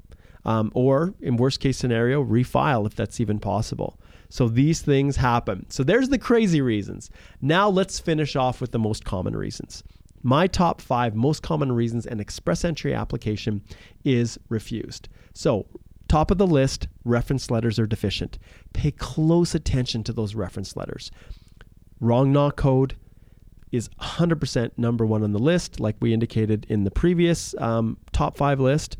Um, or, in worst case scenario, refile if that's even possible. So these things happen. So there's the crazy reasons. Now let's finish off with the most common reasons. My top five most common reasons an express entry application is refused. So, top of the list, reference letters are deficient. Pay close attention to those reference letters. Wrong NOC code is 100% number one on the list, like we indicated in the previous um, top five list.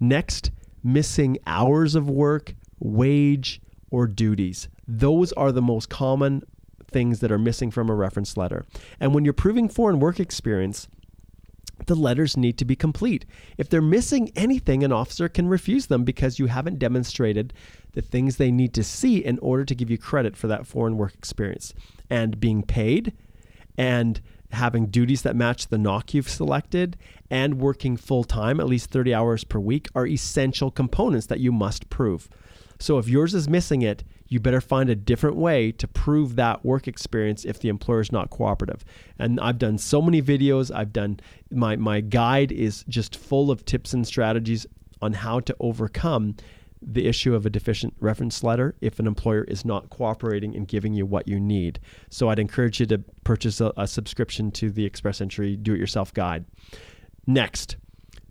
Next, missing hours of work, wage, or duties. Those are the most common things that are missing from a reference letter. And when you're proving foreign work experience, the letters need to be complete. If they're missing anything, an officer can refuse them because you haven't demonstrated the things they need to see in order to give you credit for that foreign work experience. And being paid and having duties that match the NOC you've selected and working full time, at least 30 hours per week, are essential components that you must prove. So if yours is missing it, you better find a different way to prove that work experience if the employer is not cooperative. And I've done so many videos. I've done my my guide is just full of tips and strategies on how to overcome the issue of a deficient reference letter if an employer is not cooperating and giving you what you need. So I'd encourage you to purchase a, a subscription to the Express Entry Do It Yourself guide. Next,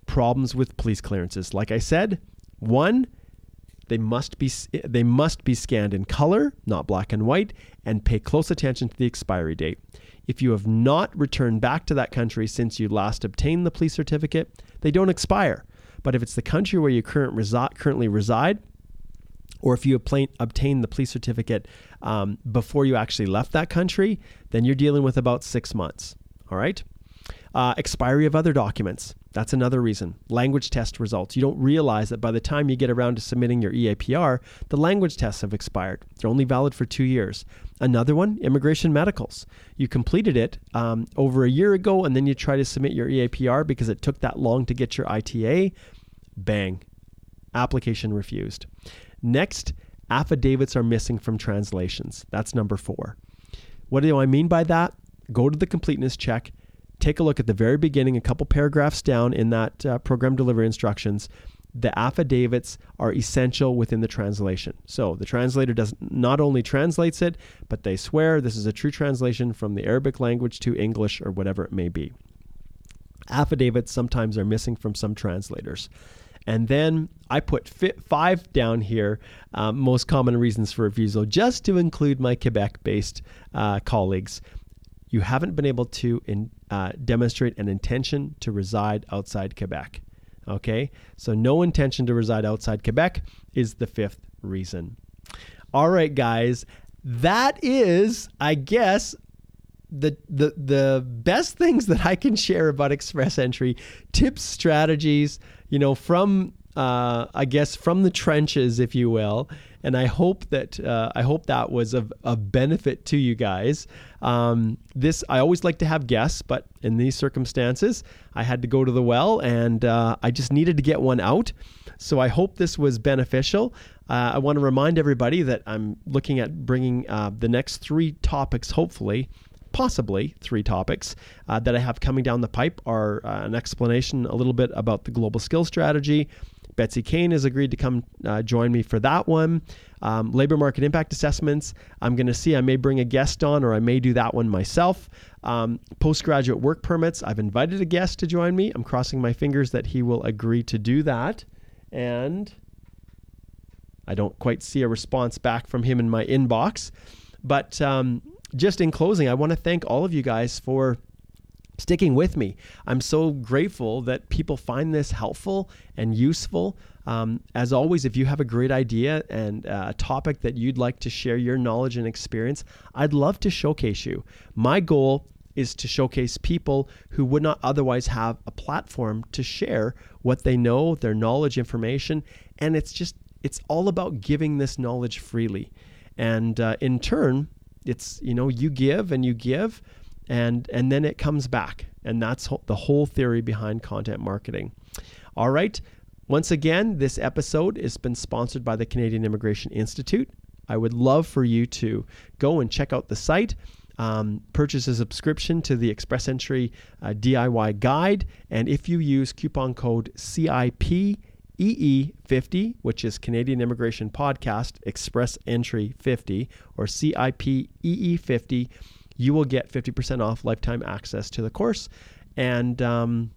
problems with police clearances. Like I said, one, they must be they must be scanned in color, not black and white, and pay close attention to the expiry date. If you have not returned back to that country since you last obtained the police certificate, they don't expire. But if it's the country where you current resi- currently reside, or if you obtain the police certificate um, before you actually left that country, then you're dealing with about six months. All right. Uh, expiry of other documents. That's another reason. Language test results. You don't realize that by the time you get around to submitting your EAPR, the language tests have expired. They're only valid for two years. Another one, immigration medicals. You completed it um, over a year ago and then you try to submit your EAPR because it took that long to get your ITA. Bang. Application refused. Next, affidavits are missing from translations. That's number four. What do I mean by that? Go to the completeness check take a look at the very beginning, a couple paragraphs down in that uh, program delivery instructions. The affidavits are essential within the translation. So the translator does not only translates it, but they swear this is a true translation from the Arabic language to English or whatever it may be. Affidavits sometimes are missing from some translators. And then I put five down here, um, most common reasons for refusal, just to include my Quebec based uh, colleagues you haven't been able to in, uh, demonstrate an intention to reside outside Quebec. Okay, so no intention to reside outside Quebec is the fifth reason. All right, guys, that is, I guess, the the the best things that I can share about Express Entry, tips, strategies, you know, from uh, I guess from the trenches, if you will. And I hope that uh, I hope that was of, of benefit to you guys. Um, this I always like to have guests, but in these circumstances, I had to go to the well, and uh, I just needed to get one out. So I hope this was beneficial. Uh, I want to remind everybody that I'm looking at bringing uh, the next three topics, hopefully, possibly three topics uh, that I have coming down the pipe are uh, an explanation a little bit about the global skill strategy, Betsy Kane has agreed to come uh, join me for that one. Um, labor market impact assessments. I'm going to see. I may bring a guest on, or I may do that one myself. Um, postgraduate work permits. I've invited a guest to join me. I'm crossing my fingers that he will agree to do that. And I don't quite see a response back from him in my inbox. But um, just in closing, I want to thank all of you guys for sticking with me. I'm so grateful that people find this helpful and useful. Um, as always, if you have a great idea and uh, a topic that you'd like to share your knowledge and experience, I'd love to showcase you. My goal is to showcase people who would not otherwise have a platform to share what they know, their knowledge, information, and it's just it's all about giving this knowledge freely. And uh, in turn, it's you know you give and you give and and then it comes back. And that's ho- the whole theory behind content marketing. All right. Once again this episode has been sponsored by the canadian immigration institute. I would love for you to go and check out the site um, purchase a subscription to the express entry uh, diy guide. And if you use coupon code cip EE50, which is Canadian Immigration Podcast Express Entry 50, or CIP EE50, you will get 50% off lifetime access to the course. And um,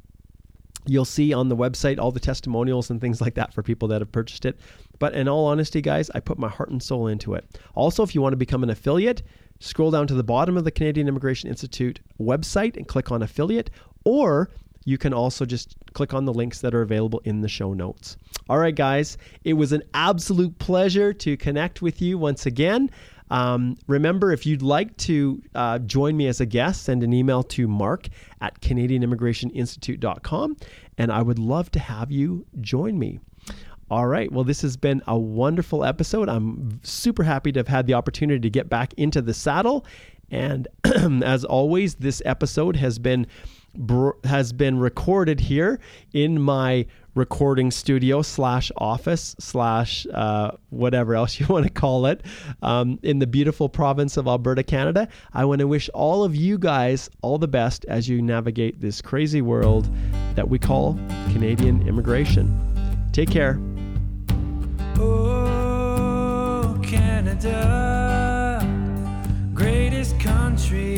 you'll see on the website all the testimonials and things like that for people that have purchased it. But in all honesty, guys, I put my heart and soul into it. Also, if you want to become an affiliate, scroll down to the bottom of the Canadian Immigration Institute website and click on affiliate, or you can also just click on the links that are available in the show notes. All right, guys, it was an absolute pleasure to connect with you once again. Um, remember, if you'd like to uh, join me as a guest, send an email to mark at CanadianImmigrationInstitute.com, and I would love to have you join me. All right. Well, this has been a wonderful episode. I'm super happy to have had the opportunity to get back into the saddle. And as always, this episode has been has been recorded here in my recording studio slash office slash uh, whatever else you want to call it um, in the beautiful province of Alberta, Canada. I want to wish all of you guys all the best as you navigate this crazy world that we call Canadian immigration. Take care. Oh, Canada, greatest country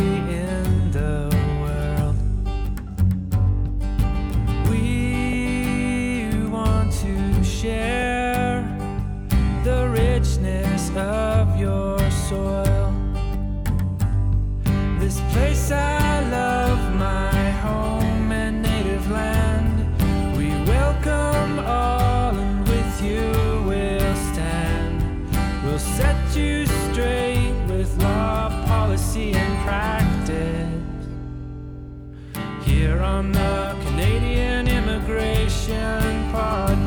of your soil. This place I love, my home and native land. We welcome all, and with you we'll stand. We'll set you straight with law, policy, and practice. Here on the Canadian Immigration Podcast.